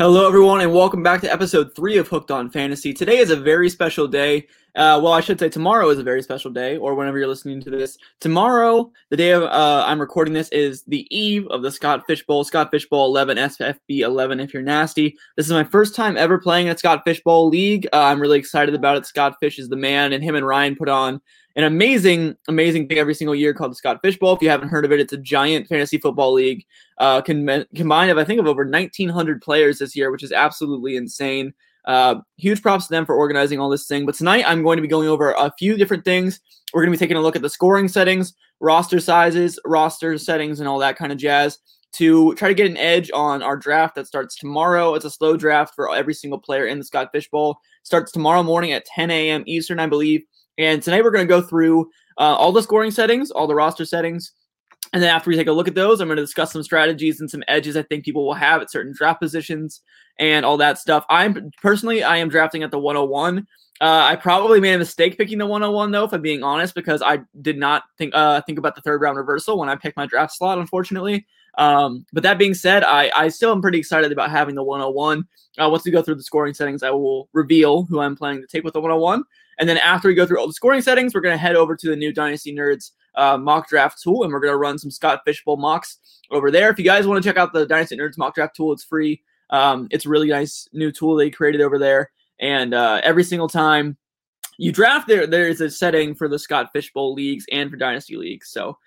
Hello, everyone, and welcome back to episode three of Hooked on Fantasy. Today is a very special day. Uh, well, I should say tomorrow is a very special day, or whenever you're listening to this. Tomorrow, the day of uh, I'm recording this, is the eve of the Scott Fish Bowl. Scott Fish Bowl 11, SFB 11 if you're nasty. This is my first time ever playing at Scott Fish Bowl League. Uh, I'm really excited about it. Scott Fish is the man, and him and Ryan put on an amazing, amazing thing every single year called the Scott Fish Bowl. If you haven't heard of it, it's a giant fantasy football league uh, com- combined of, I think, of over 1,900 players this year, which is absolutely insane. Uh, huge props to them for organizing all this thing. But tonight, I'm going to be going over a few different things. We're going to be taking a look at the scoring settings, roster sizes, roster settings, and all that kind of jazz to try to get an edge on our draft that starts tomorrow. It's a slow draft for every single player in the Scott Fish Bowl. Starts tomorrow morning at 10 a.m. Eastern, I believe. And tonight we're going to go through uh, all the scoring settings, all the roster settings. And then after we take a look at those, I'm going to discuss some strategies and some edges I think people will have at certain draft positions and all that stuff. I'm personally, I am drafting at the 101. Uh, I probably made a mistake picking the 101 though, if I'm being honest, because I did not think uh, think about the third round reversal when I picked my draft slot, unfortunately. Um, but that being said, I, I still am pretty excited about having the 101. Uh, once we go through the scoring settings, I will reveal who I'm planning to take with the 101. And then after we go through all the scoring settings, we're going to head over to the new Dynasty Nerds uh, mock draft tool, and we're going to run some Scott Fishbowl mocks over there. If you guys want to check out the Dynasty Nerds mock draft tool, it's free. Um, it's a really nice new tool they created over there. And uh, every single time you draft, there there is a setting for the Scott Fishbowl leagues and for Dynasty leagues. So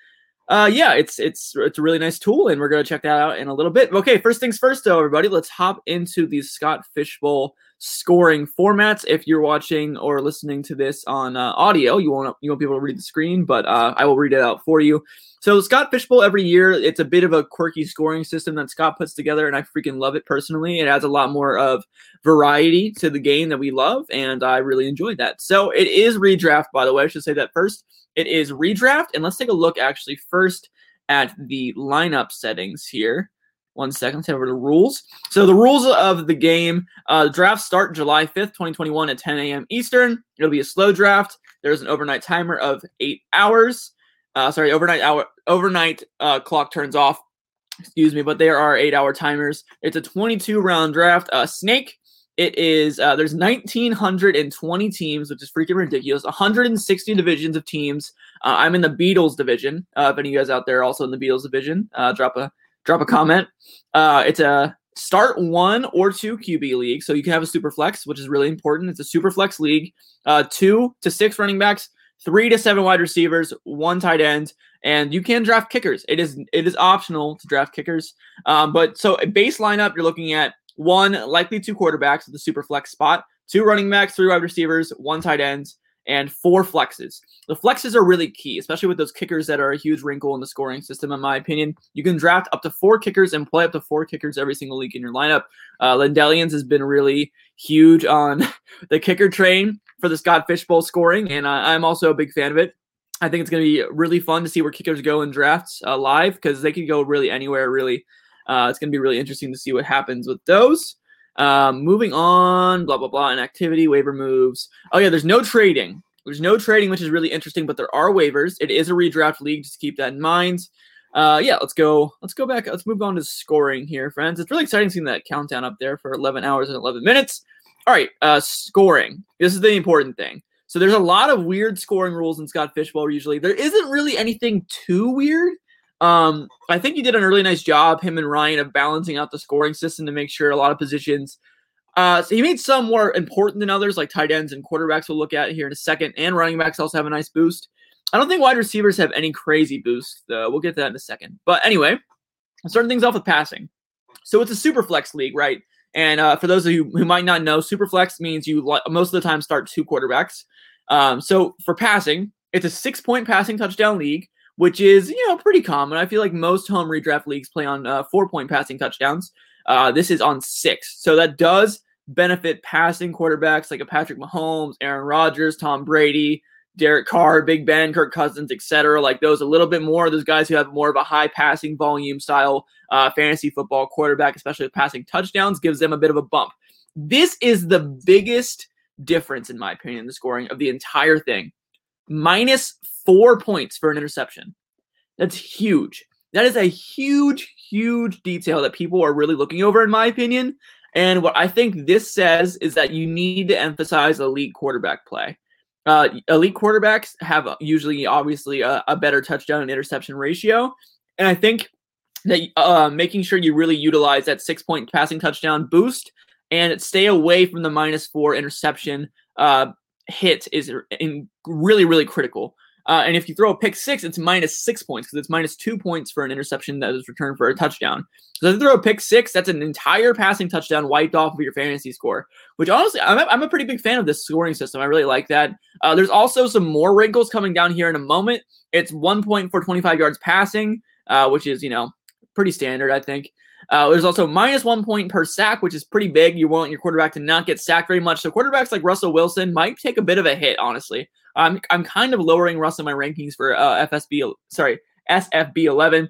uh, yeah, it's it's it's a really nice tool, and we're gonna check that out in a little bit. Okay, first things first, though, everybody, let's hop into the Scott Fish Bowl scoring formats. If you're watching or listening to this on uh, audio, you won't you won't be able to read the screen, but uh, I will read it out for you. So Scott Fishbowl every year, it's a bit of a quirky scoring system that Scott puts together, and I freaking love it personally. It adds a lot more of variety to the game that we love, and I really enjoyed that. So it is redraft, by the way. I should say that first. It is redraft, and let's take a look actually first at the lineup settings here. One second, head over to the rules. So the rules of the game: uh, drafts start July 5th, 2021 at 10 a.m. Eastern. It'll be a slow draft. There's an overnight timer of eight hours. Uh, sorry, overnight hour overnight uh, clock turns off. Excuse me, but there are eight hour timers. It's a 22 round draft. Uh, snake it is uh, there's 1920 teams, which is freaking ridiculous. 160 divisions of teams. Uh, I'm in the Beatles division. Uh, if any of you guys out there also in the Beatles division, uh, drop a drop a comment. Uh, it's a start one or two QB league, so you can have a super flex, which is really important. It's a super flex league. Uh, two to six running backs, three to seven wide receivers, one tight end, and you can draft kickers. It is it is optional to draft kickers. Um, but so a base lineup, you're looking at one, likely two quarterbacks at the super flex spot, two running backs, three wide receivers, one tight ends, and four flexes. The flexes are really key, especially with those kickers that are a huge wrinkle in the scoring system, in my opinion. You can draft up to four kickers and play up to four kickers every single week in your lineup. Uh, Lendelians has been really huge on the kicker train for the Scott Fishbowl scoring, and I'm also a big fan of it. I think it's going to be really fun to see where kickers go in drafts uh, live because they can go really anywhere, really. Uh, it's going to be really interesting to see what happens with those. Um, moving on, blah, blah, blah, and activity waiver moves. Oh, yeah, there's no trading. There's no trading, which is really interesting, but there are waivers. It is a redraft league, just keep that in mind. Uh, yeah, let's go. Let's go back. Let's move on to scoring here, friends. It's really exciting seeing that countdown up there for 11 hours and 11 minutes. All right, uh, scoring. This is the important thing. So there's a lot of weird scoring rules in Scott Fish Bowl. Usually, there isn't really anything too weird. Um, I think he did a really nice job, him and Ryan, of balancing out the scoring system to make sure a lot of positions. Uh, so he made some more important than others, like tight ends and quarterbacks. We'll look at here in a second, and running backs also have a nice boost. I don't think wide receivers have any crazy boost. Uh, we'll get to that in a second. But anyway, starting things off with passing. So it's a super flex league, right? And uh, for those of you who might not know, super flex means you most of the time start two quarterbacks. Um, so for passing, it's a six point passing touchdown league which is you know pretty common. I feel like most home redraft leagues play on uh, four point passing touchdowns. Uh, this is on six, so that does benefit passing quarterbacks like a Patrick Mahomes, Aaron Rodgers, Tom Brady, Derek Carr, Big Ben, Kirk Cousins, etc. Like those a little bit more. Those guys who have more of a high passing volume style uh, fantasy football quarterback, especially with passing touchdowns, gives them a bit of a bump. This is the biggest difference, in my opinion, in the scoring of the entire thing. Minus four points for an interception. That's huge. That is a huge, huge detail that people are really looking over, in my opinion. And what I think this says is that you need to emphasize elite quarterback play. Uh, elite quarterbacks have usually, obviously, a, a better touchdown and interception ratio. And I think that uh, making sure you really utilize that six point passing touchdown boost and stay away from the minus four interception uh, hit is in really, really critical. Uh, and if you throw a pick six, it's minus six points because it's minus two points for an interception that is returned for a touchdown. So if you throw a pick six, that's an entire passing touchdown wiped off of your fantasy score. Which honestly, I'm a, I'm a pretty big fan of this scoring system. I really like that. Uh, there's also some more wrinkles coming down here in a moment. It's one point for 25 yards passing, uh, which is you know pretty standard, I think. Uh, there's also minus one point per sack, which is pretty big. You want your quarterback to not get sacked very much. So quarterbacks like Russell Wilson might take a bit of a hit, honestly. I'm I'm kind of lowering Russ in my rankings for uh, FSB sorry SFB 11.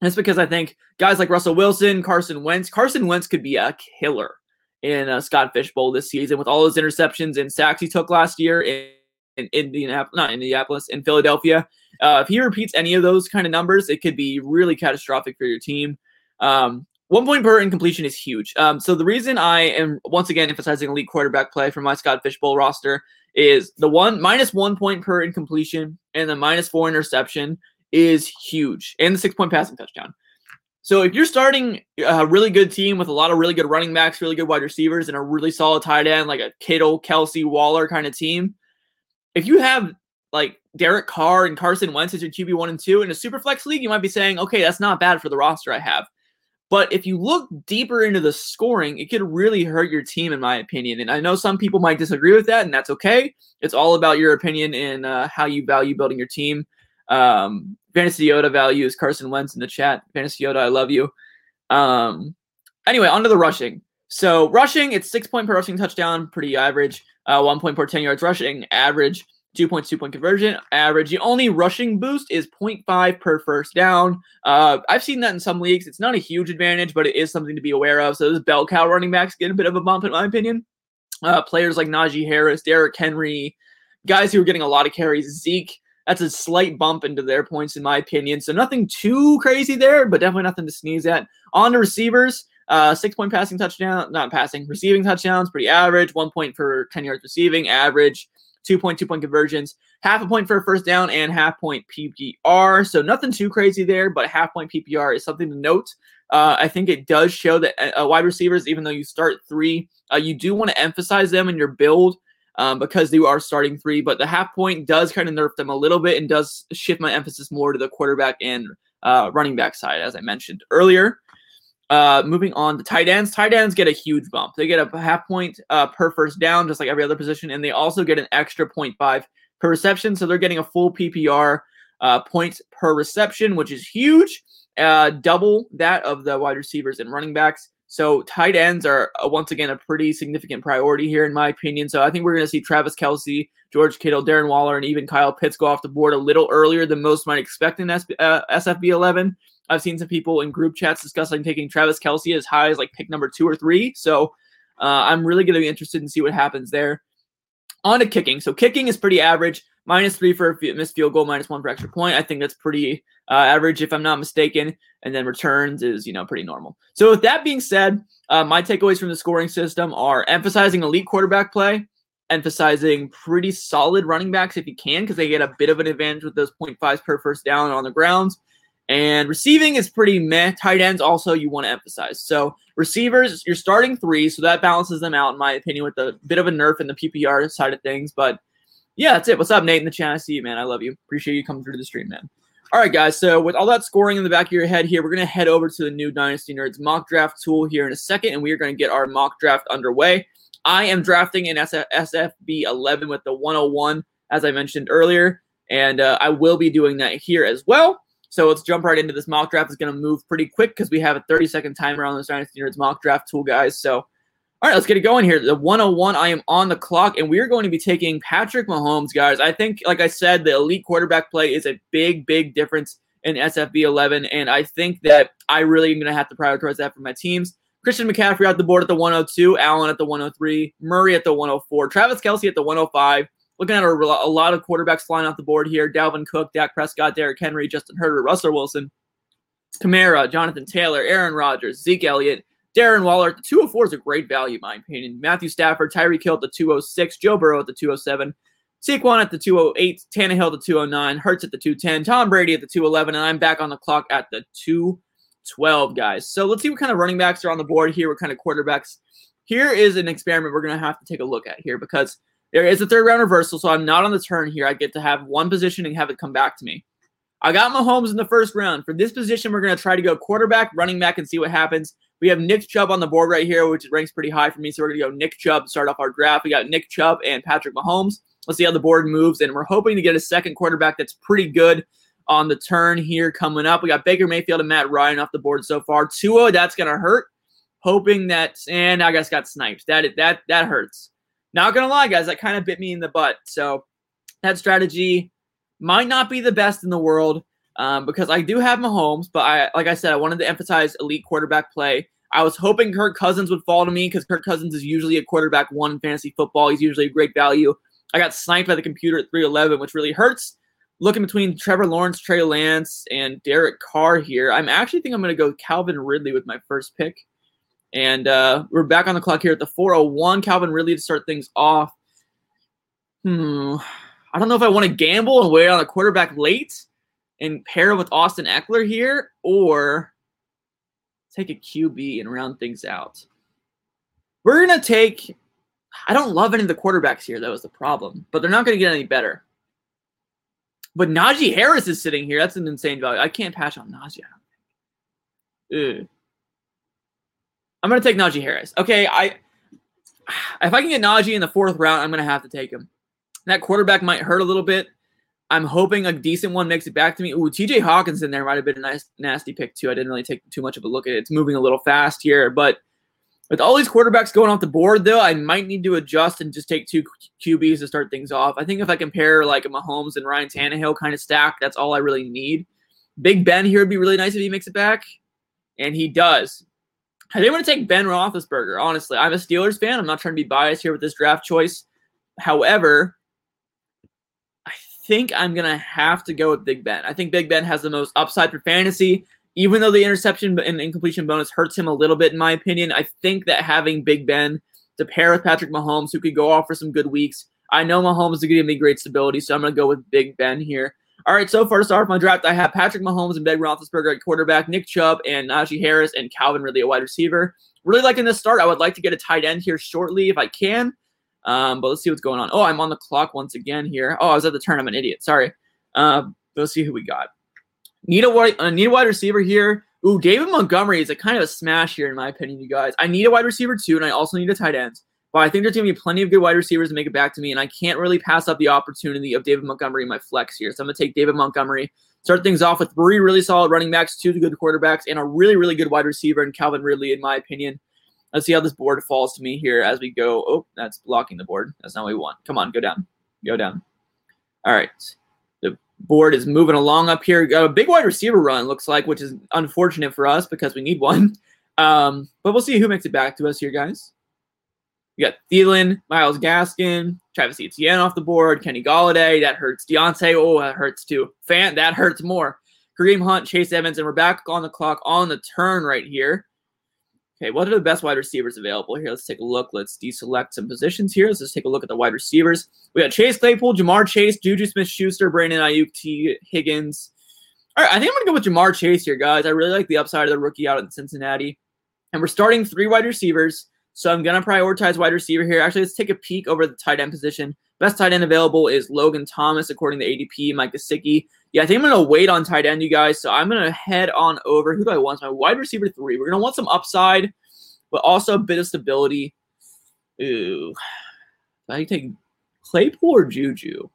That's because I think guys like Russell Wilson, Carson Wentz, Carson Wentz could be a killer in uh, Scott Fish Bowl this season with all those interceptions and sacks he took last year in, in Indianapolis, not Indianapolis, in Philadelphia. Uh, if he repeats any of those kind of numbers, it could be really catastrophic for your team. Um, one point per incompletion is huge. Um, so the reason I am once again emphasizing elite quarterback play for my Scott Fish Bowl roster is the one minus one point per incompletion and the minus four interception is huge, and the six point passing touchdown. So if you're starting a really good team with a lot of really good running backs, really good wide receivers, and a really solid tight end like a Kittle, Kelce, Waller kind of team, if you have like Derek Carr and Carson Wentz as your QB one and two in a super flex league, you might be saying, okay, that's not bad for the roster I have. But if you look deeper into the scoring, it could really hurt your team, in my opinion. And I know some people might disagree with that, and that's okay. It's all about your opinion and uh, how you value building your team. Um, Fantasy Yoda values Carson Wentz in the chat. Fantasy Yoda, I love you. Um, anyway, on to the rushing. So rushing, it's six point per rushing touchdown, pretty average. Uh, one point per ten yards rushing, average. Two point conversion, average. The only rushing boost is 0.5 per first down. Uh, I've seen that in some leagues. It's not a huge advantage, but it is something to be aware of. So those bell cow running backs get a bit of a bump, in my opinion. Uh, players like Najee Harris, Derrick Henry, guys who are getting a lot of carries, Zeke. That's a slight bump into their points, in my opinion. So nothing too crazy there, but definitely nothing to sneeze at. On to receivers, uh, six point passing touchdown, not passing, receiving touchdowns, pretty average. One point for 10 yards receiving, average two point, two point conversions, half a point for a first down, and half point PPR. So nothing too crazy there, but half point PPR is something to note. Uh, I think it does show that uh, wide receivers, even though you start three, uh, you do want to emphasize them in your build um, because you are starting three. But the half point does kind of nerf them a little bit and does shift my emphasis more to the quarterback and uh, running back side, as I mentioned earlier. Uh, moving on to tight ends, tight ends get a huge bump. They get a half point uh, per first down, just like every other position, and they also get an extra 0.5 per reception. So they're getting a full PPR uh, points per reception, which is huge, uh, double that of the wide receivers and running backs. So tight ends are uh, once again a pretty significant priority here, in my opinion. So I think we're going to see Travis Kelce, George Kittle, Darren Waller, and even Kyle Pitts go off the board a little earlier than most might expect in SFB 11. I've seen some people in group chats discussing taking Travis Kelce as high as like pick number two or three. So uh, I'm really going to be interested in see what happens there. On to kicking. So kicking is pretty average. Minus three for a missed field goal, minus one for extra point. I think that's pretty uh, average if I'm not mistaken. And then returns is, you know, pretty normal. So with that being said, uh, my takeaways from the scoring system are emphasizing elite quarterback play, emphasizing pretty solid running backs if you can, because they get a bit of an advantage with those 0.5s per first down on the grounds. And receiving is pretty meh. Tight ends also you want to emphasize. So receivers, you're starting three, so that balances them out in my opinion with a bit of a nerf in the PPR side of things. But yeah, that's it. What's up, Nate in the chat? I see you, man. I love you. Appreciate you coming through the stream, man. All right, guys. So with all that scoring in the back of your head here, we're gonna head over to the new Dynasty Nerds mock draft tool here in a second, and we are gonna get our mock draft underway. I am drafting in SFB 11 with the 101, as I mentioned earlier, and uh, I will be doing that here as well. So let's jump right into this mock draft. It's going to move pretty quick because we have a 30 second timer on the Dynasty Nerds mock draft tool, guys. So, all right, let's get it going here. The 101, I am on the clock, and we are going to be taking Patrick Mahomes, guys. I think, like I said, the elite quarterback play is a big, big difference in SFB 11, and I think that I really am going to have to prioritize that for my teams. Christian McCaffrey at the board at the 102, Allen at the 103, Murray at the 104, Travis Kelce at the 105, looking at a, a lot of quarterbacks flying off the board here Dalvin Cook, Dak Prescott, Derrick Henry, Justin Herbert, Russell Wilson, Kamara, Jonathan Taylor, Aaron Rodgers, Zeke Elliott, Darren Waller the 204 is a great value, in my opinion. Matthew Stafford, Tyreek Hill at the 206, Joe Burrow at the 207, Saquon at the 208, Tannehill at the 209, Hurts at the 210, Tom Brady at the 211, and I'm back on the clock at the 212, guys. So let's see what kind of running backs are on the board here, what kind of quarterbacks. Here is an experiment we're going to have to take a look at here because there is a third round reversal, so I'm not on the turn here. I get to have one position and have it come back to me. I got Mahomes in the first round. For this position, we're going to try to go quarterback, running back, and see what happens. We have Nick Chubb on the board right here, which ranks pretty high for me. So we're going to go Nick Chubb to start off our draft. We got Nick Chubb and Patrick Mahomes. Let's see how the board moves. And we're hoping to get a second quarterback that's pretty good on the turn here coming up. We got Baker Mayfield and Matt Ryan off the board so far. Tua, that's going to hurt. Hoping that, and I guess got sniped. That that that hurts. Not gonna lie, guys, that kind of bit me in the butt. So that strategy might not be the best in the world um, because I do have Mahomes, but I, like I said, I wanted to emphasize elite quarterback play. I was hoping Kirk Cousins would fall to me because Kirk Cousins is usually a quarterback one in fantasy football. He's usually a great value. I got sniped by the computer at 311, which really hurts. Looking between Trevor Lawrence, Trey Lance, and Derek Carr here, I'm actually think I'm going to go Calvin Ridley with my first pick. And uh, we're back on the clock here at the 401. Calvin Ridley to start things off. Hmm. I don't know if I want to gamble and wait on a quarterback late and pair him with Austin Ekeler here, or take a QB and round things out. We're gonna take. I don't love any of the quarterbacks here. That was the problem, but they're not gonna get any better. But Najee Harris is sitting here. That's an insane value. I can't pass on Najee. Ugh. I'm gonna take Najee Harris. Okay, I if I can get Najee in the fourth round, I'm gonna have to take him. That quarterback might hurt a little bit. I'm hoping a decent one makes it back to me. Ooh, TJ Hawkins in there might have been a nice, nasty pick too. I didn't really take too much of a look at it. It's moving a little fast here, but with all these quarterbacks going off the board, though, I might need to adjust and just take two QBs to start things off. I think if I compare like a Mahomes and Ryan Tannehill kind of stack, that's all I really need. Big Ben here would be really nice if he makes it back, and he does. I didn't want to take Ben Roethlisberger. Honestly, I'm a Steelers fan. I'm not trying to be biased here with this draft choice. However, I think I'm gonna have to go with Big Ben. I think Big Ben has the most upside for fantasy. Even though the interception and incompletion bonus hurts him a little bit, in my opinion, I think that having Big Ben to pair with Patrick Mahomes, who could go off for some good weeks, I know Mahomes is going to give me great stability, so I'm going to go with Big Ben here. All right, so far to start off my draft, I have Patrick Mahomes and Ben Roethlisberger at quarterback, Nick Chubb and Najee Harris and Calvin Ridley at wide receiver. Really liking this start. I would like to get a tight end here shortly if I can. Um, but let's see what's going on. Oh, I'm on the clock once again here. Oh, I was at the turn. I'm an idiot. Sorry. Uh, let's see who we got. Need a wide, uh, need a wide receiver here. Ooh, David Montgomery is a kind of a smash here in my opinion, you guys. I need a wide receiver too, and I also need a tight end. But I think there's going to be plenty of good wide receivers to make it back to me, and I can't really pass up the opportunity of David Montgomery in my flex here. So I'm going to take David Montgomery, start things off with three really solid running backs, two good quarterbacks, and a really, really good wide receiver in Calvin Ridley, in my opinion. Let's see how this board falls to me here as we go. Oh, that's blocking the board. That's not what we want. Come on, go down. Go down. All right. The board is moving along up here. Got a big wide receiver run, looks like, which is unfortunate for us because we need one. Um, but we'll see who makes it back to us here, guys. You got Thielen, Myles Gaskin, Travis Etienne off the board, Kenny Golladay. That hurts. Diontae, oh, that hurts too. Fan, that hurts more. Kareem Hunt, Chase Evans, and we're back on the clock on the turn right here. Okay, what are the best wide receivers available here? Let's take a look. Let's deselect some positions here. Let's just take a look at the wide receivers. We got Chase Claypool, Ja'Marr Chase, Juju Smith Schuster, Brandon Aiyuk, Tee Higgins. All right, I think I'm going to go with Ja'Marr Chase here, guys. I really like the upside of the rookie out in Cincinnati. And we're starting three wide receivers. So I'm going to prioritize wide receiver here. Actually, let's take a peek over the tight end position. Best tight end available is Logan Thomas, according to ADP, Mike Gesicki. Yeah, I think I'm going to wait on tight end, you guys. So I'm going to head on over. Who do I want? My wide receiver three. We're going to want some upside, but also a bit of stability. Ooh. I take Claypool or Juju?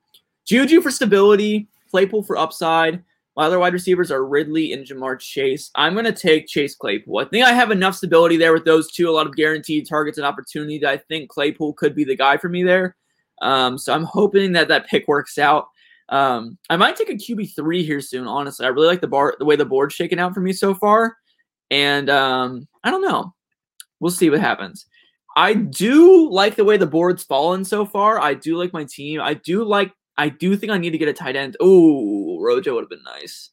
Juju for stability, Claypool for upside. My other wide receivers are Ridley and Ja'Marr Chase. I'm going to take Chase Claypool. I think I have enough stability there with those two, a lot of guaranteed targets and opportunity that I think Claypool could be the guy for me there. Um, so I'm hoping that that pick works out. Um, I might take a QB three here soon. Honestly, I really like the bar, the way the board's shaken out for me so far, and um, I don't know. We'll see what happens. I do like the way the board's fallen so far. I do like my team. I do like I do think I need to get a tight end. Oh, Rojo would have been nice.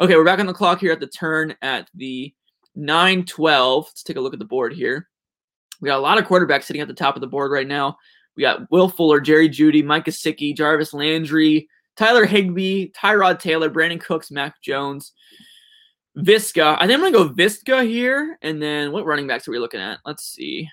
Okay, we're back on the clock here at the turn at the 9 12. Let's take a look at the board here. We got a lot of quarterbacks sitting at the top of the board right now. We got Will Fuller, Jerry Jeudy, Mike Gesicki, Jarvis Landry, Tyler Higbee, Tyrod Taylor, Brandin Cooks, Mac Jones, Viska. I think I'm gonna go Viska here, and then what running backs are we looking at? Let's see.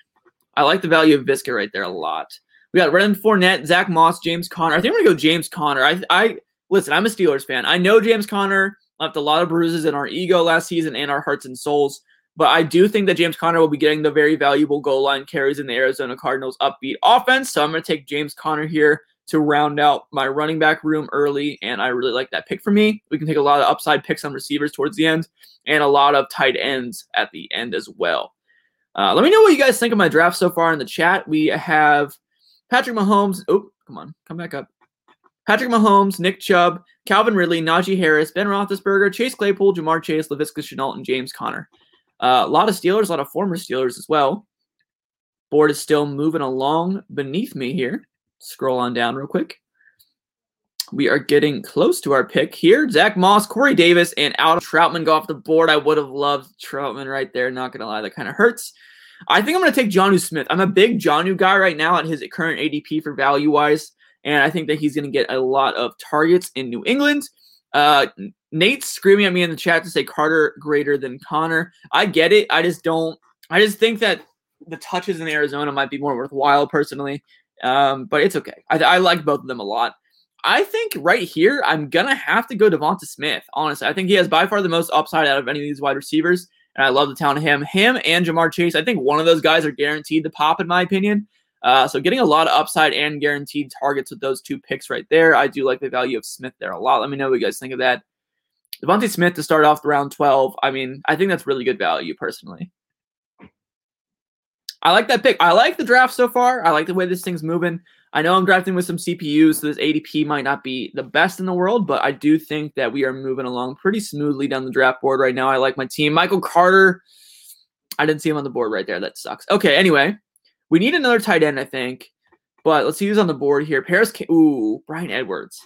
I like the value of Viska right there a lot. We got Redden Fournette, Zach Moss, James Conner. I think I'm gonna go James Conner. I, I listen. I'm a Steelers fan. I know James Conner left a lot of bruises in our ego last season and our hearts and souls. But I do think that James Conner will be getting the very valuable goal line carries in the Arizona Cardinals upbeat offense. So I'm going to take James Conner here to round out my running back room early. And I really like that pick for me. We can take a lot of upside picks on receivers towards the end and a lot of tight ends at the end as well. Uh, let me know what you guys think of my draft so far in the chat. We have Patrick Mahomes. Oh, come on, come back up. Patrick Mahomes, Nick Chubb, Calvin Ridley, Najee Harris, Ben Roethlisberger, Chase Claypool, Ja'Marr Chase, Laviska Shenault, and James Conner. Uh, a lot of Steelers, a lot of former Steelers as well. Board is still moving along beneath me here. Scroll on down real quick. We are getting close to our pick here. Zach Moss, Corey Davis, and Adam Trautman go off the board. I would have loved Trautman right there. Not gonna lie, that kind of hurts. I think I'm gonna take Jonnu Smith. I'm a big Jonnu guy right now at his current ADP for value wise, and I think that he's gonna get a lot of targets in New England. Uh, Nate's screaming at me in the chat to say Carter greater than Conner. I get it. I just don't. I just think that the touches in Arizona might be more worthwhile personally. Um, but it's okay. I, I like both of them a lot. I think right here, I'm gonna have to go Devonta Smith. Honestly, I think he has by far the most upside out of any of these wide receivers, and I love the talent of him. Him and Ja'Marr Chase. I think one of those guys are guaranteed to pop, in my opinion. Uh, so getting a lot of upside and guaranteed targets with those two picks right there. I do like the value of Smith there a lot. Let me know what you guys think of that. Devonta Smith to start off the round 12. I mean, I think that's really good value personally. I like that pick. I like the draft so far. I like the way this thing's moving. I know I'm drafting with some CPUs, so this ADP might not be the best in the world, but I do think that we are moving along pretty smoothly down the draft board right now. I like my team. Michael Carter, I didn't see him on the board right there. That sucks. Okay, anyway, we need another tight end, I think, but let's see who's on the board here. Parris, K- ooh, Bryan Edwards.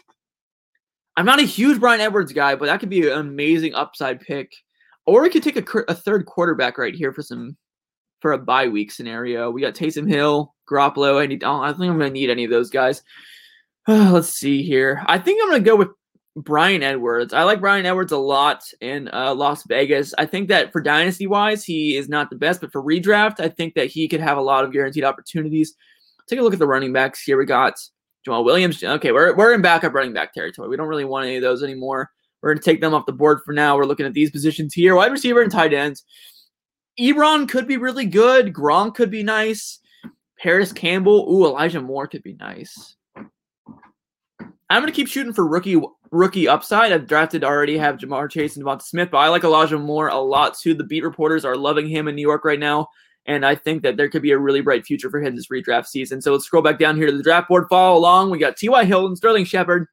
I'm not a huge Bryan Edwards guy, but that could be an amazing upside pick. Or we could take a, a third quarterback right here for some for a bye week scenario. We got Taysom Hill, Garoppolo. I need. I think I'm gonna need any of those guys. let's see here. I think I'm gonna go with Bryan Edwards. I like Bryan Edwards a lot in uh, Las Vegas. I think that for dynasty wise, he is not the best, but for redraft, I think that he could have a lot of guaranteed opportunities. Take a look at the running backs here. We got Jamaal Williams. Okay, we're we're in backup running back territory. We don't really want any of those anymore. We're gonna take them off the board for now. We're looking at these positions here: wide receiver and tight ends. Ebron could be really good. Gronk could be nice. Parris Campbell. Ooh, Elijah Moore could be nice. I'm gonna keep shooting for rookie rookie upside. I've drafted already have Ja'Marr Chase and Devonta Smith, but I like Elijah Moore a lot too. The beat reporters are loving him in New York right now, and I think that there could be a really bright future for him this redraft season. So let's scroll back down here to the draft board. Follow along. We got T.Y. Hilton, Sterling Shepard,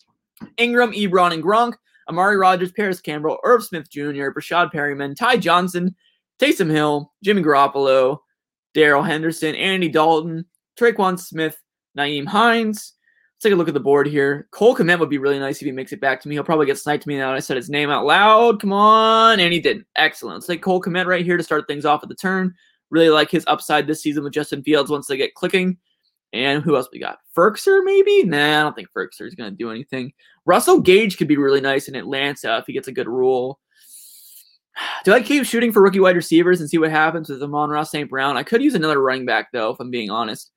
Ingram, Ebron, and Gronk, Amari Rogers, Parris Campbell, Irv Smith Jr., Breshad Perriman, Ty Johnson, Taysom Hill, Jimmy Garoppolo, Darrell Henderson, Andy Dalton, Tre'Quan Smith, Nyheim Hines. Let's take a look at the board here. Cole Kmet would be really nice if he makes it back to me. He'll probably get sniped to me now I said his name out loud. Come on. And he didn't. Excellent. Let's take Cole Kmet right here to start things off at the turn. Really like his upside this season with Justin Fields once they get clicking. And who else we got? Firkser, maybe? Nah, I don't think Firkser is going to do anything. Russell Gage could be really nice in Atlanta if he gets a good rule. Do I keep shooting for rookie wide receivers and see what happens with Amon-Ra St. Brown? I could use another running back though, if I'm being honest.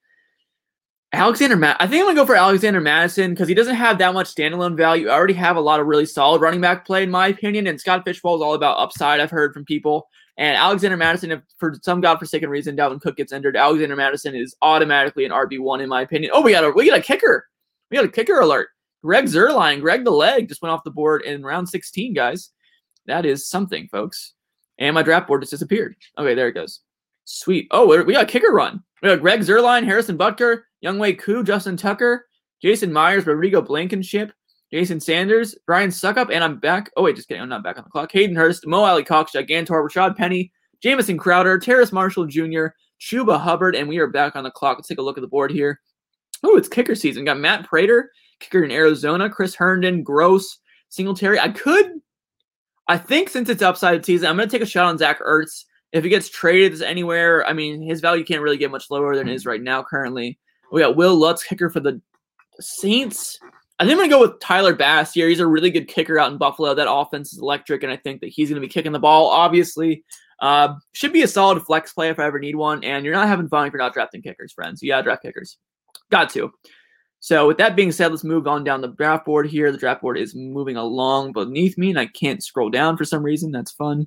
Alexander Matt, I think I'm gonna go for Alexander Mattison because he doesn't have that much standalone value. I already have a lot of really solid running back play in my opinion, and Scott Fish Bowl is all about upside. I've heard from people. And Alexander Mattison, if for some godforsaken reason Dalvin Cook gets injured, Alexander Mattison is automatically an RB one in my opinion. Oh, we got a we got a kicker. We got a kicker alert. Greg Zuerlein, Greg the leg, just went off the board in round 16, guys. That is something, folks. And my draft board just disappeared. Okay, there it goes. Sweet. Oh, we got a kicker run. We got Greg Zuerlein, Harrison Butker, Younghoe Koo, Justin Tucker, Jason Myers, Rodrigo Blankenship, Jason Sanders, Brian Suckup, and I'm back. Oh, wait, just kidding. I'm not back on the clock. Hayden Hurst, Mo Alie-Cox, Gigantor, Rashad Penny, Jamison Crowder, Terrace Marshall Jr., Chuba Hubbard, and we are back on the clock. Let's take a look at the board here. Oh, it's kicker season. Got Matt Prater, kicker in Arizona, Chris Herndon, Gross, Singletary. I could I think since it's upside season, I'm going to take a shot on Zach Ertz If he gets traded anywhere, I mean, his value can't really get much lower than it is right now currently. We got Wil Lutz, kicker for the Saints. I think I'm going to go with Tyler Bass here. He's a really good kicker out in Buffalo. That offense is electric, and I think that he's going to be kicking the ball, obviously. Uh, should be a solid flex play if I ever need one. And you're not having fun if you're not drafting kickers, friends. You got to draft kickers. Got to. So with that being said, let's move on down the draft board here. The draft board is moving along beneath me, and I can't scroll down for some reason. That's fun.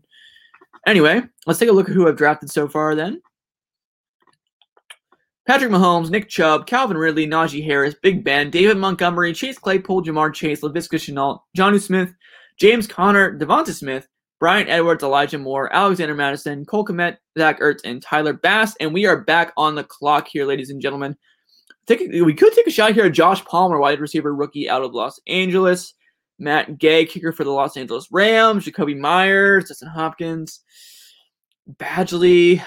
Anyway, let's take a look at who I've drafted so far then. Patrick Mahomes, Nick Chubb, Calvin Ridley, Najee Harris, Big Ben, David Montgomery, Chase Claypool, Ja'Marr Chase, Laviska Shenault, Jonnu Smith, James Conner, Devonta Smith, Bryan Edwards, Elijah Moore, Alexander Mattison, Cole Kmet, Zach Ertz, and Tyler Bass. And we are back on the clock here, ladies and gentlemen. Take, we could take a shot here at Josh Palmer, wide receiver rookie out of Los Angeles. Matt Gay, kicker for the Los Angeles Rams. Jakobi Meyers, Justin Hopkins, Badgley.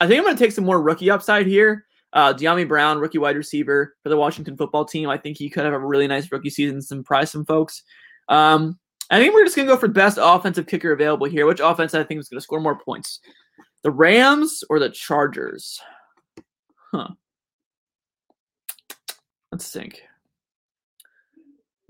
I think I'm going to take some more rookie upside here. Uh, Dyami Brown, rookie wide receiver for the Washington football team. I think he could have a really nice rookie season, surprise some folks. Um, I think we're just going to go for best offensive kicker available here. Which offense I think is going to score more points? The Rams or the Chargers? Huh. Let's think.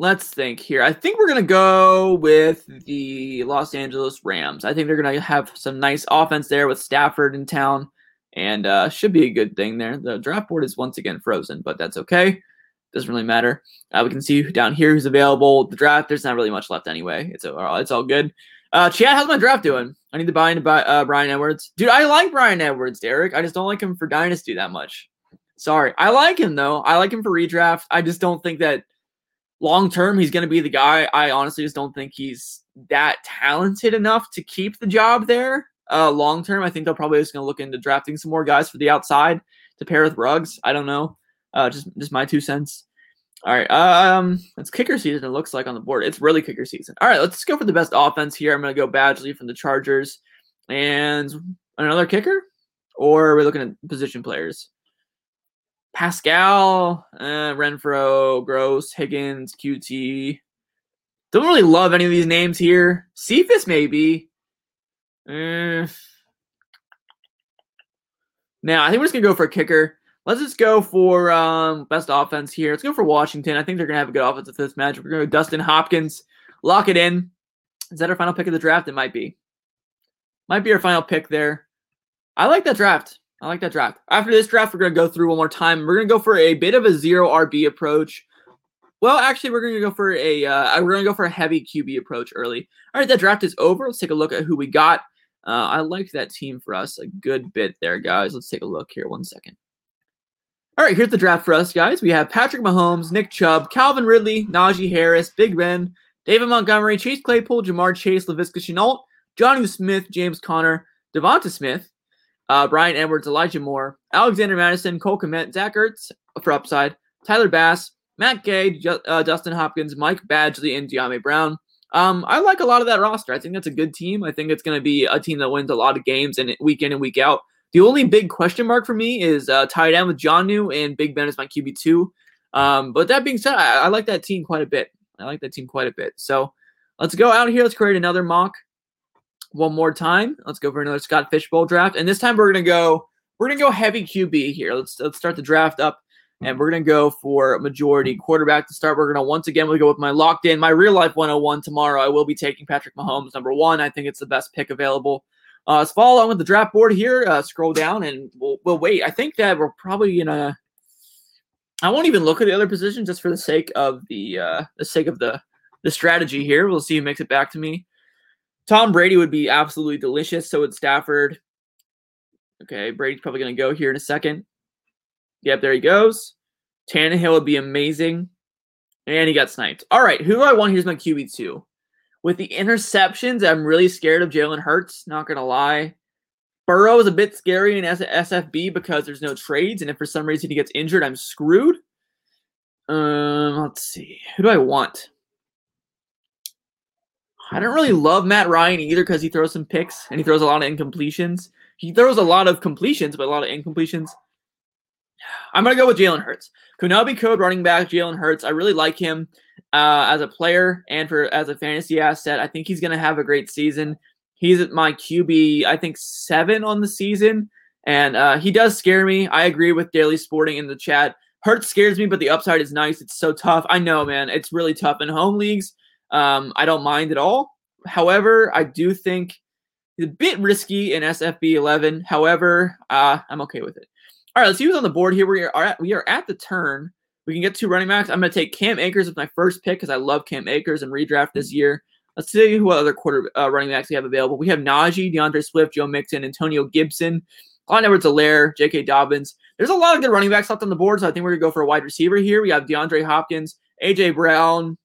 Let's think here. I think we're going to go with the Los Angeles Rams. I think they're going to have some nice offense there with Stafford in town and uh, should be a good thing there. The draft board is once again frozen, but that's okay. Doesn't really matter. Uh, we can see down here who's available. The draft, there's not really much left anyway. It's all, it's all good. Uh, Chad, how's my draft doing? I need to buy into uh, Bryan Edwards. Dude, I like Bryan Edwards, Derek. I just don't like him for Dynasty that much. Sorry. I like him, though. I like him for redraft. I just don't think that long term he's going to be the guy. I honestly just don't think he's that talented enough to keep the job there uh, long term. I think they'll probably just going to look into drafting some more guys for the outside to pair with Rugs. I don't know. Uh, just just my two cents. All right. Um, it's kicker season. It looks like on the board. It's really kicker season. All right. Let's go for the best offense here. I'm going to go Badgley from the Chargers and another kicker, or are we looking at position players? Pascal, uh, Renfrow, Gross, Higgins, QT. Don't really love any of these names here. Cephus maybe. Mm. Now, I think we're just going to go for a kicker. Let's just go for um, best offense here. Let's go for Washington. I think they're going to have a good offensive this match. We're going to go Dustin Hopkins. Lock it in. Is that our final pick of the draft? It might be. Might be our final pick there. I like that draft. I like that draft. After this draft, we're going to go through one more time. We're going to go for a bit of a zero RB approach. Well, actually, we're going to go for a uh, we're going to go for a heavy QB approach early. All right, that draft is over. Let's take a look at who we got. Uh, I liked that team for us a good bit there, guys. Let's take a look here. One second. All right, here's the draft for us, guys. We have Patrick Mahomes, Nick Chubb, Calvin Ridley, Najee Harris, Big Ben, David Montgomery, Chase Claypool, Ja'Marr Chase, Laviska Shenault, Jonnu Smith, James Conner, Devonta Smith, uh, Bryan Edwards, Elijah Moore, Alexander Mattison, Cole Kmet, Zach Ertz for upside, Tyler Bass, Matt Gay, Ju- uh, Dustin Hopkins, Mike Badgley, and Dyami Brown. Um, I like a lot of that roster. I think that's a good team. I think it's going to be a team that wins a lot of games and week in and week out. The only big question mark for me is uh, tied down with Jonnu and Big Ben is my QB two. Um, but that being said, I, I, like that team quite a bit. I like that team quite a bit. So let's go out here. Let's create another mock one more time. Let's go for another Scott Fishbowl draft, and this time we're gonna go. We're gonna go heavy QB here. Let's let's start the draft up and we're to go for majority quarterback to start. We're to once again we go with my locked in, my real life 101 tomorrow. I will be taking Patrick Mahomes number one. I think it's the best pick available. Uh, let's follow along with the draft board here. Uh, scroll down and we'll, we'll wait. I think that we're probably gonna. I won't even look at the other positions just for the sake of the uh, the sake of the the strategy here. We'll see who makes it back to me. Tom Brady would be absolutely delicious. So would Stafford. Okay, Brady's probably going to go here in a second. Yep, there he goes. Tannehill would be amazing. And he got sniped. All right, who do I want? Here's my QB2. With the interceptions, I'm really scared of Jalen Hurts, not going to lie. Burrow is a bit scary in SFB because there's no trades, and if for some reason he gets injured, I'm screwed. Um, let's see. Who do I want? I don't really love Matt Ryan either because he throws some picks and he throws a lot of incompletions. He throws a lot of completions, but a lot of incompletions. I'm gonna go with Jalen Hurts. Kunabi code running back Jalen Hurts. I really like him uh, as a player and for as a fantasy asset. I think he's gonna have a great season. He's at my QB, I think seven on the season, and uh, he does scare me. I agree with Daily Sporting in the chat. Hurts scares me, but the upside is nice. It's so tough. I know, man. It's really tough in home leagues. Um, I don't mind at all. However, I do think he's a bit risky in SFB 11. However, uh, I'm okay with it. All right, let's see who's on the board here. We are at, we are at the turn. We can get two running backs. I'm going to take Cam Akers with my first pick because I love Cam Akers and redraft this year. Let's see who other quarter uh, running backs we have available. We have Najee, DeAndre Swift, Joe Mixon, Antonio Gibson, Clyde Edwards-Helaire, J.K. Dobbins. There's a lot of good running backs left on the board, so I think we're going to go for a wide receiver here. We have DeAndre Hopkins, A.J. Brown,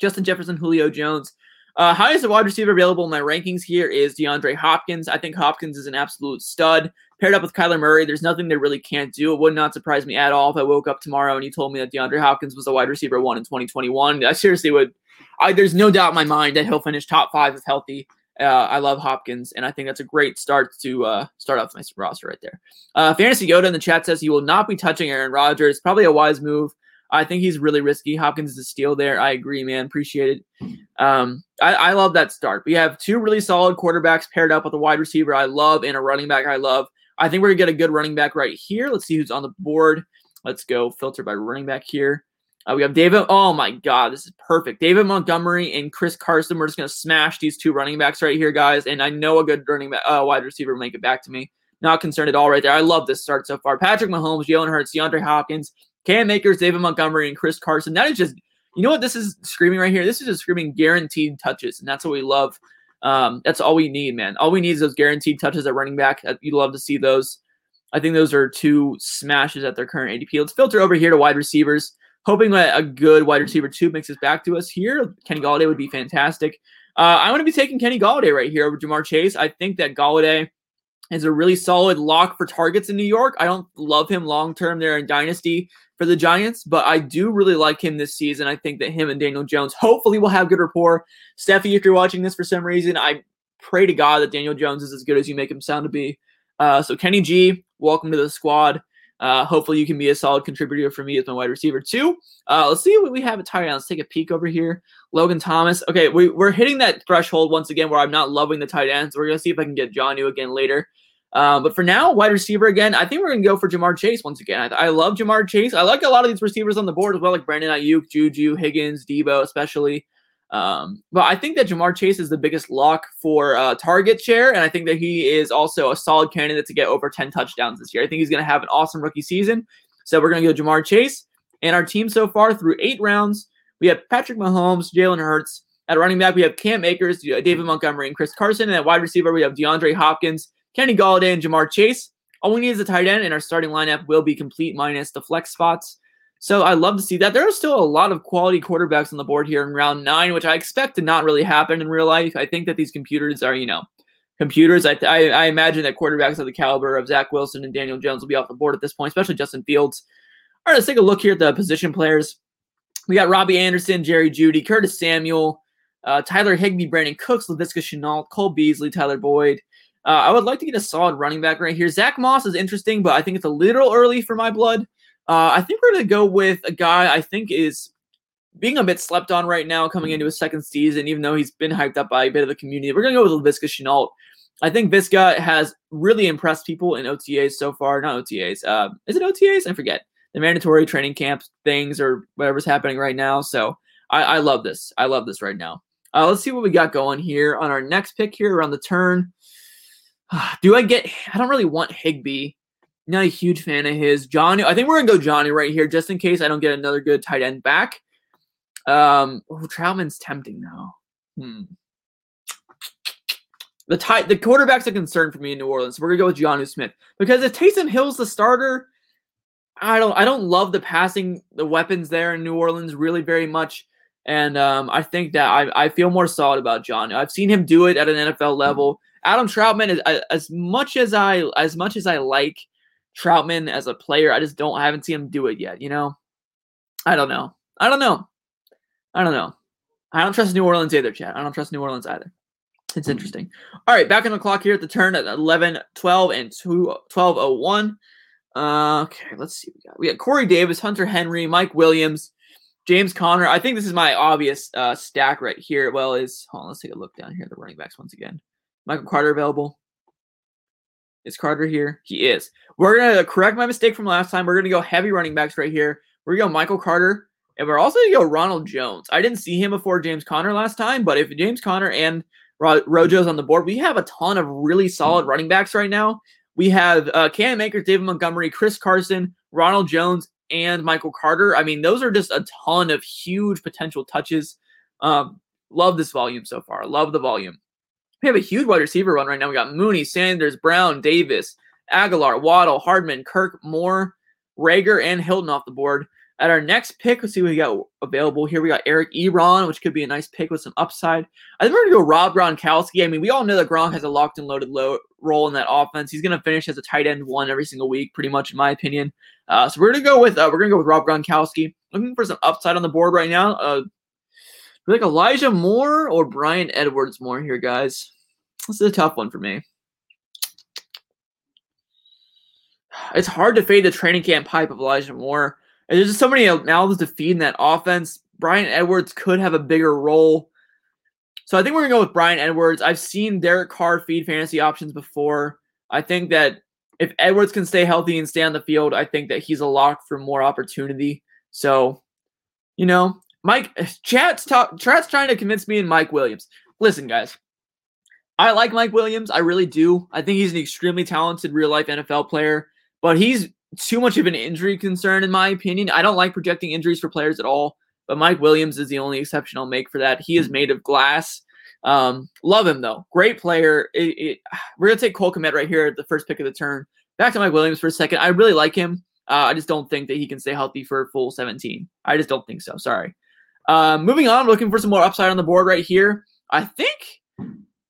Justin Jefferson, Julio Jones. Uh, highest wide receiver available in my rankings here is DeAndre Hopkins. I think Hopkins is an absolute stud. Paired up with Kyler Murray, there's nothing they really can't do. It would not surprise me at all if I woke up tomorrow and you told me that DeAndre Hopkins was a wide receiver one in 2021. I seriously would. I, there's no doubt in my mind that he'll finish top five if healthy. Uh, I love Hopkins, and I think that's a great start to uh, start off my roster right there. Uh, Fantasy Yoda in the chat says he will not be touching Aaron Rodgers. Probably a wise move. I think he's really risky. Hopkins is a steal there. I agree, man. Appreciate it. Um, I, I, love that start. We have two really solid quarterbacks paired up with a wide receiver I love and a running back I love. I think we're gonna get a good running back right here. Let's see who's on the board. Let's go filter by running back here. Uh, we have David. Oh my God, this is perfect. David Montgomery and Chris Carson. We're just gonna smash these two running backs right here, guys. And I know a good running back, uh, wide receiver will make it back to me. Not concerned at all right there. I love this start so far. Patrick Mahomes, Jalen Hurts, DeAndre Hopkins, Cam Akers, David Montgomery, and Chris Carson. That is just, you know what this is screaming right here? This is just screaming guaranteed touches, and that's what we love. Um, that's all we need, man. All we need is those guaranteed touches at running back. Uh, you'd love to see those. I think those are two smashes at their current ADP. Let's filter over here to wide receivers, hoping that a good wide receiver two makes it back to us here. Kenny Golladay would be fantastic. Uh, I'm going to be taking Kenny Golladay right here over Ja'Marr Chase. I think that Golladay is a really solid lock for targets in New York. I don't love him long term there in Dynasty for the Giants, but I do really like him this season. I think that him and Daniel Jones hopefully will have good rapport. Steffi, if you're watching this for some reason, I pray to God that Daniel Jones is as good as you make him sound to be. Uh, so Kenny G, welcome to the squad. Uh, hopefully you can be a solid contributor for me as my wide receiver too. Uh, let's see what we have at tight end. Let's take a peek over here. Logan Thomas. Okay, we, we're hitting that threshold once again where I'm not loving the tight ends. We're gonna see if I can get Jonnu again later. Um, but for now, wide receiver again, I think we're going to go for Ja'Marr Chase once again. I, I, love Ja'Marr Chase. I like a lot of these receivers on the board as well, like Brandon Aiyuk, Juju, Higgins, Deebo, especially. Um, but I think that Ja'Marr Chase is the biggest lock for uh, target share, and I think that he is also a solid candidate to get over 10 touchdowns this year. I think he's going to have an awesome rookie season. So we're going to go Ja'Marr Chase. And our team so far through eight rounds, we have Patrick Mahomes, Jalen Hurts. At running back, we have Cam Akers, David Montgomery, and Chris Carson. And at wide receiver, we have DeAndre Hopkins, Kenny Golladay and Ja'Marr Chase. All we need is a tight end, and our starting lineup will be complete minus the flex spots. So I love to see that. There are still a lot of quality quarterbacks on the board here in round nine, which I expect to not really happen in real life. I think that these computers are, you know, computers. I, I, I imagine that quarterbacks of the caliber of Zach Wilson and Daniel Jones will be off the board at this point, especially Justin Fields. All right, let's take a look here at the position players. We got Robbie Anderson, Jerry Jeudy, Curtis Samuel, uh, Tyler Higbee, Brandin Cooks, Laviska Shenault, Cole Beasley, Tyler Boyd, uh, I would like to get a solid running back right here. Zach Moss is interesting, but I think it's a little early for my blood. Uh, I think we're going to go with a guy I think is being a bit slept on right now coming into his second season, even though he's been hyped up by a bit of the community. We're going to go with Laviska Shenault. I think Visca has really impressed people in OTAs so far. Not OTAs. Uh, is it OTAs? I forget. The mandatory training camp things or whatever's happening right now. So I, I love this. I love this right now. Uh, let's see what we got going here on our next pick here around the turn. Do I get? I don't really want Higbee. Not a huge fan of his. Johnny, I think we're gonna go Johnny right here, just in case I don't get another good tight end back. Um, oh, Trautman's tempting now. Hmm. The tight, the quarterback's a concern for me in New Orleans. So we're gonna go with Jonnu Smith because if Taysom Hill's the starter, I don't, I don't love the passing, the weapons there in New Orleans really very much. And um, I think that I, I feel more solid about John. I've seen him do it at an NFL level. Adam Trautman is as much as I as much as I like Trautman as a player, I just don't I haven't seen him do it yet, you know? I don't know. I don't know. I don't know. I don't trust New Orleans either, Chad. I don't trust New Orleans either. It's interesting. All right, back on the clock here at the turn at 11, 12, and 2, 1201. Uh, okay, let's see. We got we got Corey Davis, Hunter Henry, Mike Williams, James Conner. I think this is my obvious uh, stack right here. Well, is hold on, let's take a look down here at the running backs once again. Michael Carter available? Is Carter here? He is. We're gonna correct my mistake from last time. We're gonna go heavy running backs right here. We're gonna go Michael Carter, and we're also gonna go Ronald Jones. I didn't see him before James Conner last time, but if James Conner and Ro- Rojo's on the board, we have a ton of really solid running backs right now. We have uh, Cam Akers, David Montgomery, Chris Carson, Ronald Jones, and Michael Carter. I mean, those are just a ton of huge potential touches. Um, love this volume so far. Love the volume. We have a huge wide receiver run right now. We got Mooney, Sanders, Brown, Davis, Agholor, Waddle, Hardman, Kirk, Moore, Reagor, and Hilton off the board. At our next pick, let's see what we got available here. We got Eric Ebron, which could be a nice pick with some upside. I think we're going to go Rob Gronkowski. I mean, we all know that Gronk has a locked and loaded low role in that offense. He's going to finish as a tight end one every single week, pretty much, in my opinion. Uh, so we're going to go with uh, we're going to go with Rob Gronkowski. Looking for some upside on the board right now. Uh, like Elijah Moore or Bryan Edwards more here, guys. This is a tough one for me. It's hard to fade the training camp hype of Elijah Moore. And There's just so many mouths to feed in that offense. Bryan Edwards could have a bigger role. So I think we're gonna go with Bryan Edwards. I've seen Derek Carr feed fantasy options before. I think that if Edwards can stay healthy and stay on the field, I think that he's a lock for more opportunity. So, you know, Mike chat's talk, chat's trying to convince me and Mike Williams. Listen, guys, I like Mike Williams. I really do. I think he's an extremely talented real life NFL player, but he's too much of an injury concern, in my opinion. I don't like projecting injuries for players at all, but Mike Williams is the only exception I'll make for that. He is made of glass. Um, love him though. Great player. It, it, we're gonna take Cole Kmet right here at the first pick of the turn. Back to Mike Williams for a second. I really like him. Uh, I just don't think that he can stay healthy for a full 17. I just don't think so. Sorry. Uh, moving on, looking for some more upside on the board right here. I think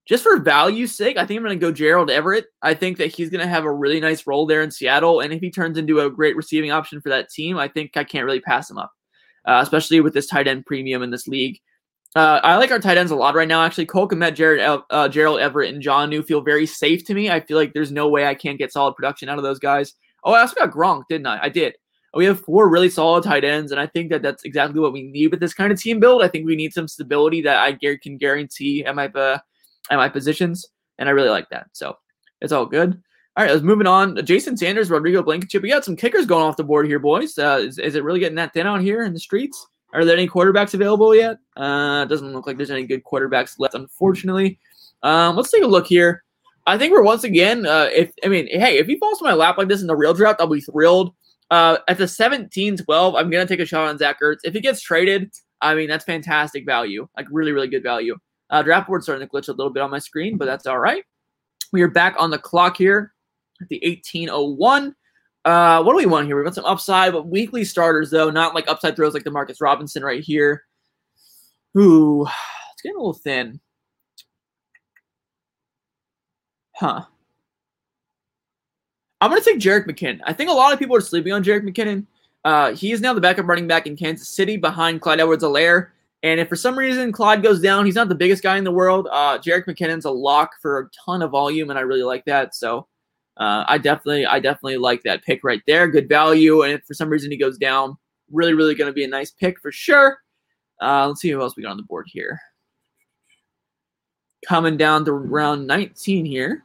just for value's sake, I think I'm going to go Gerald Everett. I think that he's going to have a really nice role there in Seattle. And if he turns into a great receiving option for that team, I think I can't really pass him up, uh, especially with this tight end premium in this league. Uh, I like our tight ends a lot right now. Actually, Cole Kmet, Jared, uh, Gerald Everett, and Jonnu feel very safe to me. I feel like there's no way I can't get solid production out of those guys. Oh, I also got Gronk, didn't I? I did. We have four really solid tight ends, and I think that that's exactly what we need with this kind of team build. I think we need some stability that I can guarantee at my uh, at my positions, and I really like that. So it's all good. All right, let's moving on. Jason Sanders, Rodrigo Blankenship. We got some kickers going off the board here, boys. Uh, is, is it really getting that thin out here in the streets? Are there any quarterbacks available yet? Uh, doesn't look like there's any good quarterbacks left, unfortunately. Um, let's take a look here. I think we're once again, uh, if I mean, hey, if he falls to my lap like this in the real draft, I'll be thrilled. Uh, at the 17 12, I'm going to take a shot on Zach Ertz. If he gets traded, I mean, that's fantastic value, like really, really good value. Uh, draft board starting to glitch a little bit on my screen, but that's all right. We are back on the clock here at the 1801. Uh, what do we want here? We want some upside, but weekly starters, though, not like upside throws like the Marcus Robinson right here. Ooh, it's getting a little thin. Huh. I'm going to take Jerick McKinnon. I think a lot of people are sleeping on Jerick McKinnon. Uh, he is now the backup running back in Kansas City behind Clyde Edwards-Helaire. And if for some reason Clyde goes down, he's not the biggest guy in the world. Uh, Jerick McKinnon's a lock for a ton of volume, and I really like that. So uh, I definitely, I definitely like that pick right there. Good value. And if for some reason he goes down, really, really going to be a nice pick for sure. Uh, let's see who else we got on the board here. Coming down to round 19 here.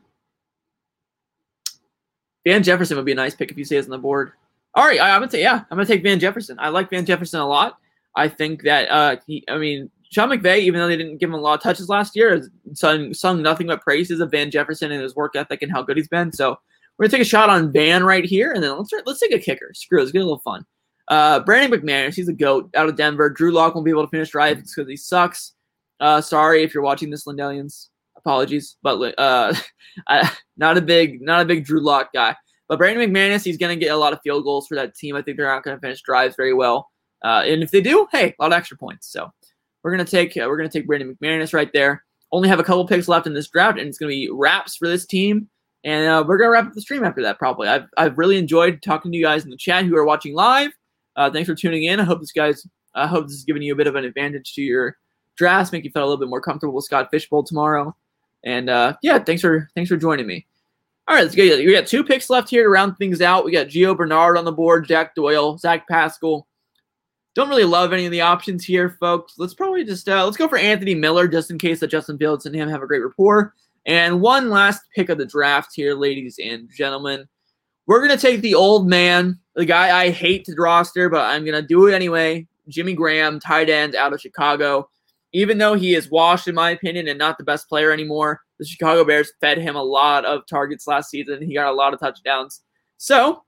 Van Jefferson would be a nice pick if he us on the board. All right, I, I'm gonna say yeah, I'm gonna take Van Jefferson. I like Van Jefferson a lot. I think that uh, he, I mean, Sean McVay, even though they didn't give him a lot of touches last year, has sung, sung nothing but praises of Van Jefferson and his work ethic and how good he's been. So we're gonna take a shot on Van right here, and then let's let's take a kicker. Screw it, let's get a little fun. Uh, Brandon McManus, he's a goat out of Denver. Drew Lock won't be able to finish drive because he sucks. Uh, sorry if you're watching this, Lindellians. Apologies, but uh, not a big not a big Drew Lock guy. But Brandon McManus, he's going to get a lot of field goals for that team. I think they're not going to finish drives very well. Uh, and if they do, hey, a lot of extra points. So we're going to take uh, we're going to take Brandon McManus right there. Only have a couple picks left in this draft, and it's going to be wraps for this team. And uh, we're going to wrap up the stream after that. Probably. I've I've really enjoyed talking to you guys in the chat who are watching live. Uh, thanks for tuning in. I hope this guys I hope this is giving you a bit of an advantage to your drafts, make you feel a little bit more comfortable with Scott Fishbowl tomorrow. And uh, yeah, thanks for thanks for joining me. All right, let's get We got two picks left here to round things out. We got Gio Bernard on the board, Jack Doyle, Zach Pascal. Don't really love any of the options here, folks. Let's probably just uh, let's go for Anthony Miller just in case that Justin Fields and him have a great rapport. And one last pick of the draft here, ladies and gentlemen. We're to take the old man, the guy I hate to roster, but I'm to do it anyway. Jimmy Graham, tight end out of Chicago. Even though he is washed, in my opinion, and not the best player anymore, the Chicago Bears fed him a lot of targets last season. He got a lot of touchdowns. So,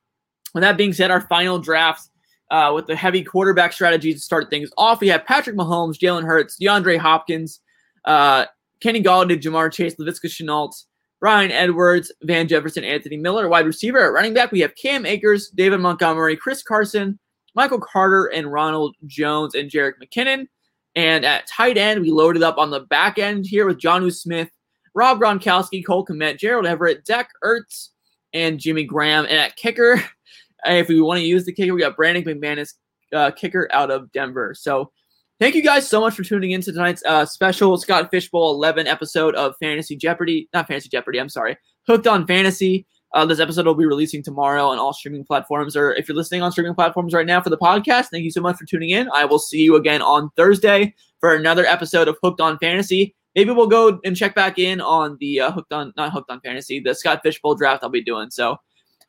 with that being said, our final draft uh, with the heavy quarterback strategy to start things off, we have Patrick Mahomes, Jalen Hurts, DeAndre Hopkins, uh, Kenny Golladay, Ja'Marr Chase, Laviska Shenault, Bryan Edwards, Van Jefferson, Anthony Miller. Wide receiver at running back, we have Cam Akers, David Montgomery, Chris Carson, Michael Carter, and Ronald Jones and Jerick McKinnon. And at tight end, we loaded up on the back end here with Jonnu Smith, Rob Gronkowski, Cole Kmet, Gerald Everett, Zach Ertz, and Jimmy Graham. And at kicker, if we want to use the kicker, we got Brandon McManus, uh, kicker out of Denver. So thank you guys so much for tuning in to tonight's uh, special Scott Fishbowl 11 episode of Fantasy Jeopardy. Not Fantasy Jeopardy, I'm sorry. Hooked on Fantasy. Uh, this episode will be releasing tomorrow on all streaming platforms. Or if you're listening on streaming platforms right now for the podcast, thank you so much for tuning in. I will see you again on Thursday for another episode of Hooked on Fantasy. Maybe we'll go and check back in on the uh, Hooked on, not Hooked on Fantasy, the Scott Fishbowl draft I'll be doing. So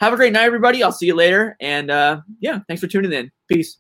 have a great night, everybody. I'll see you later. And uh, yeah, thanks for tuning in. Peace.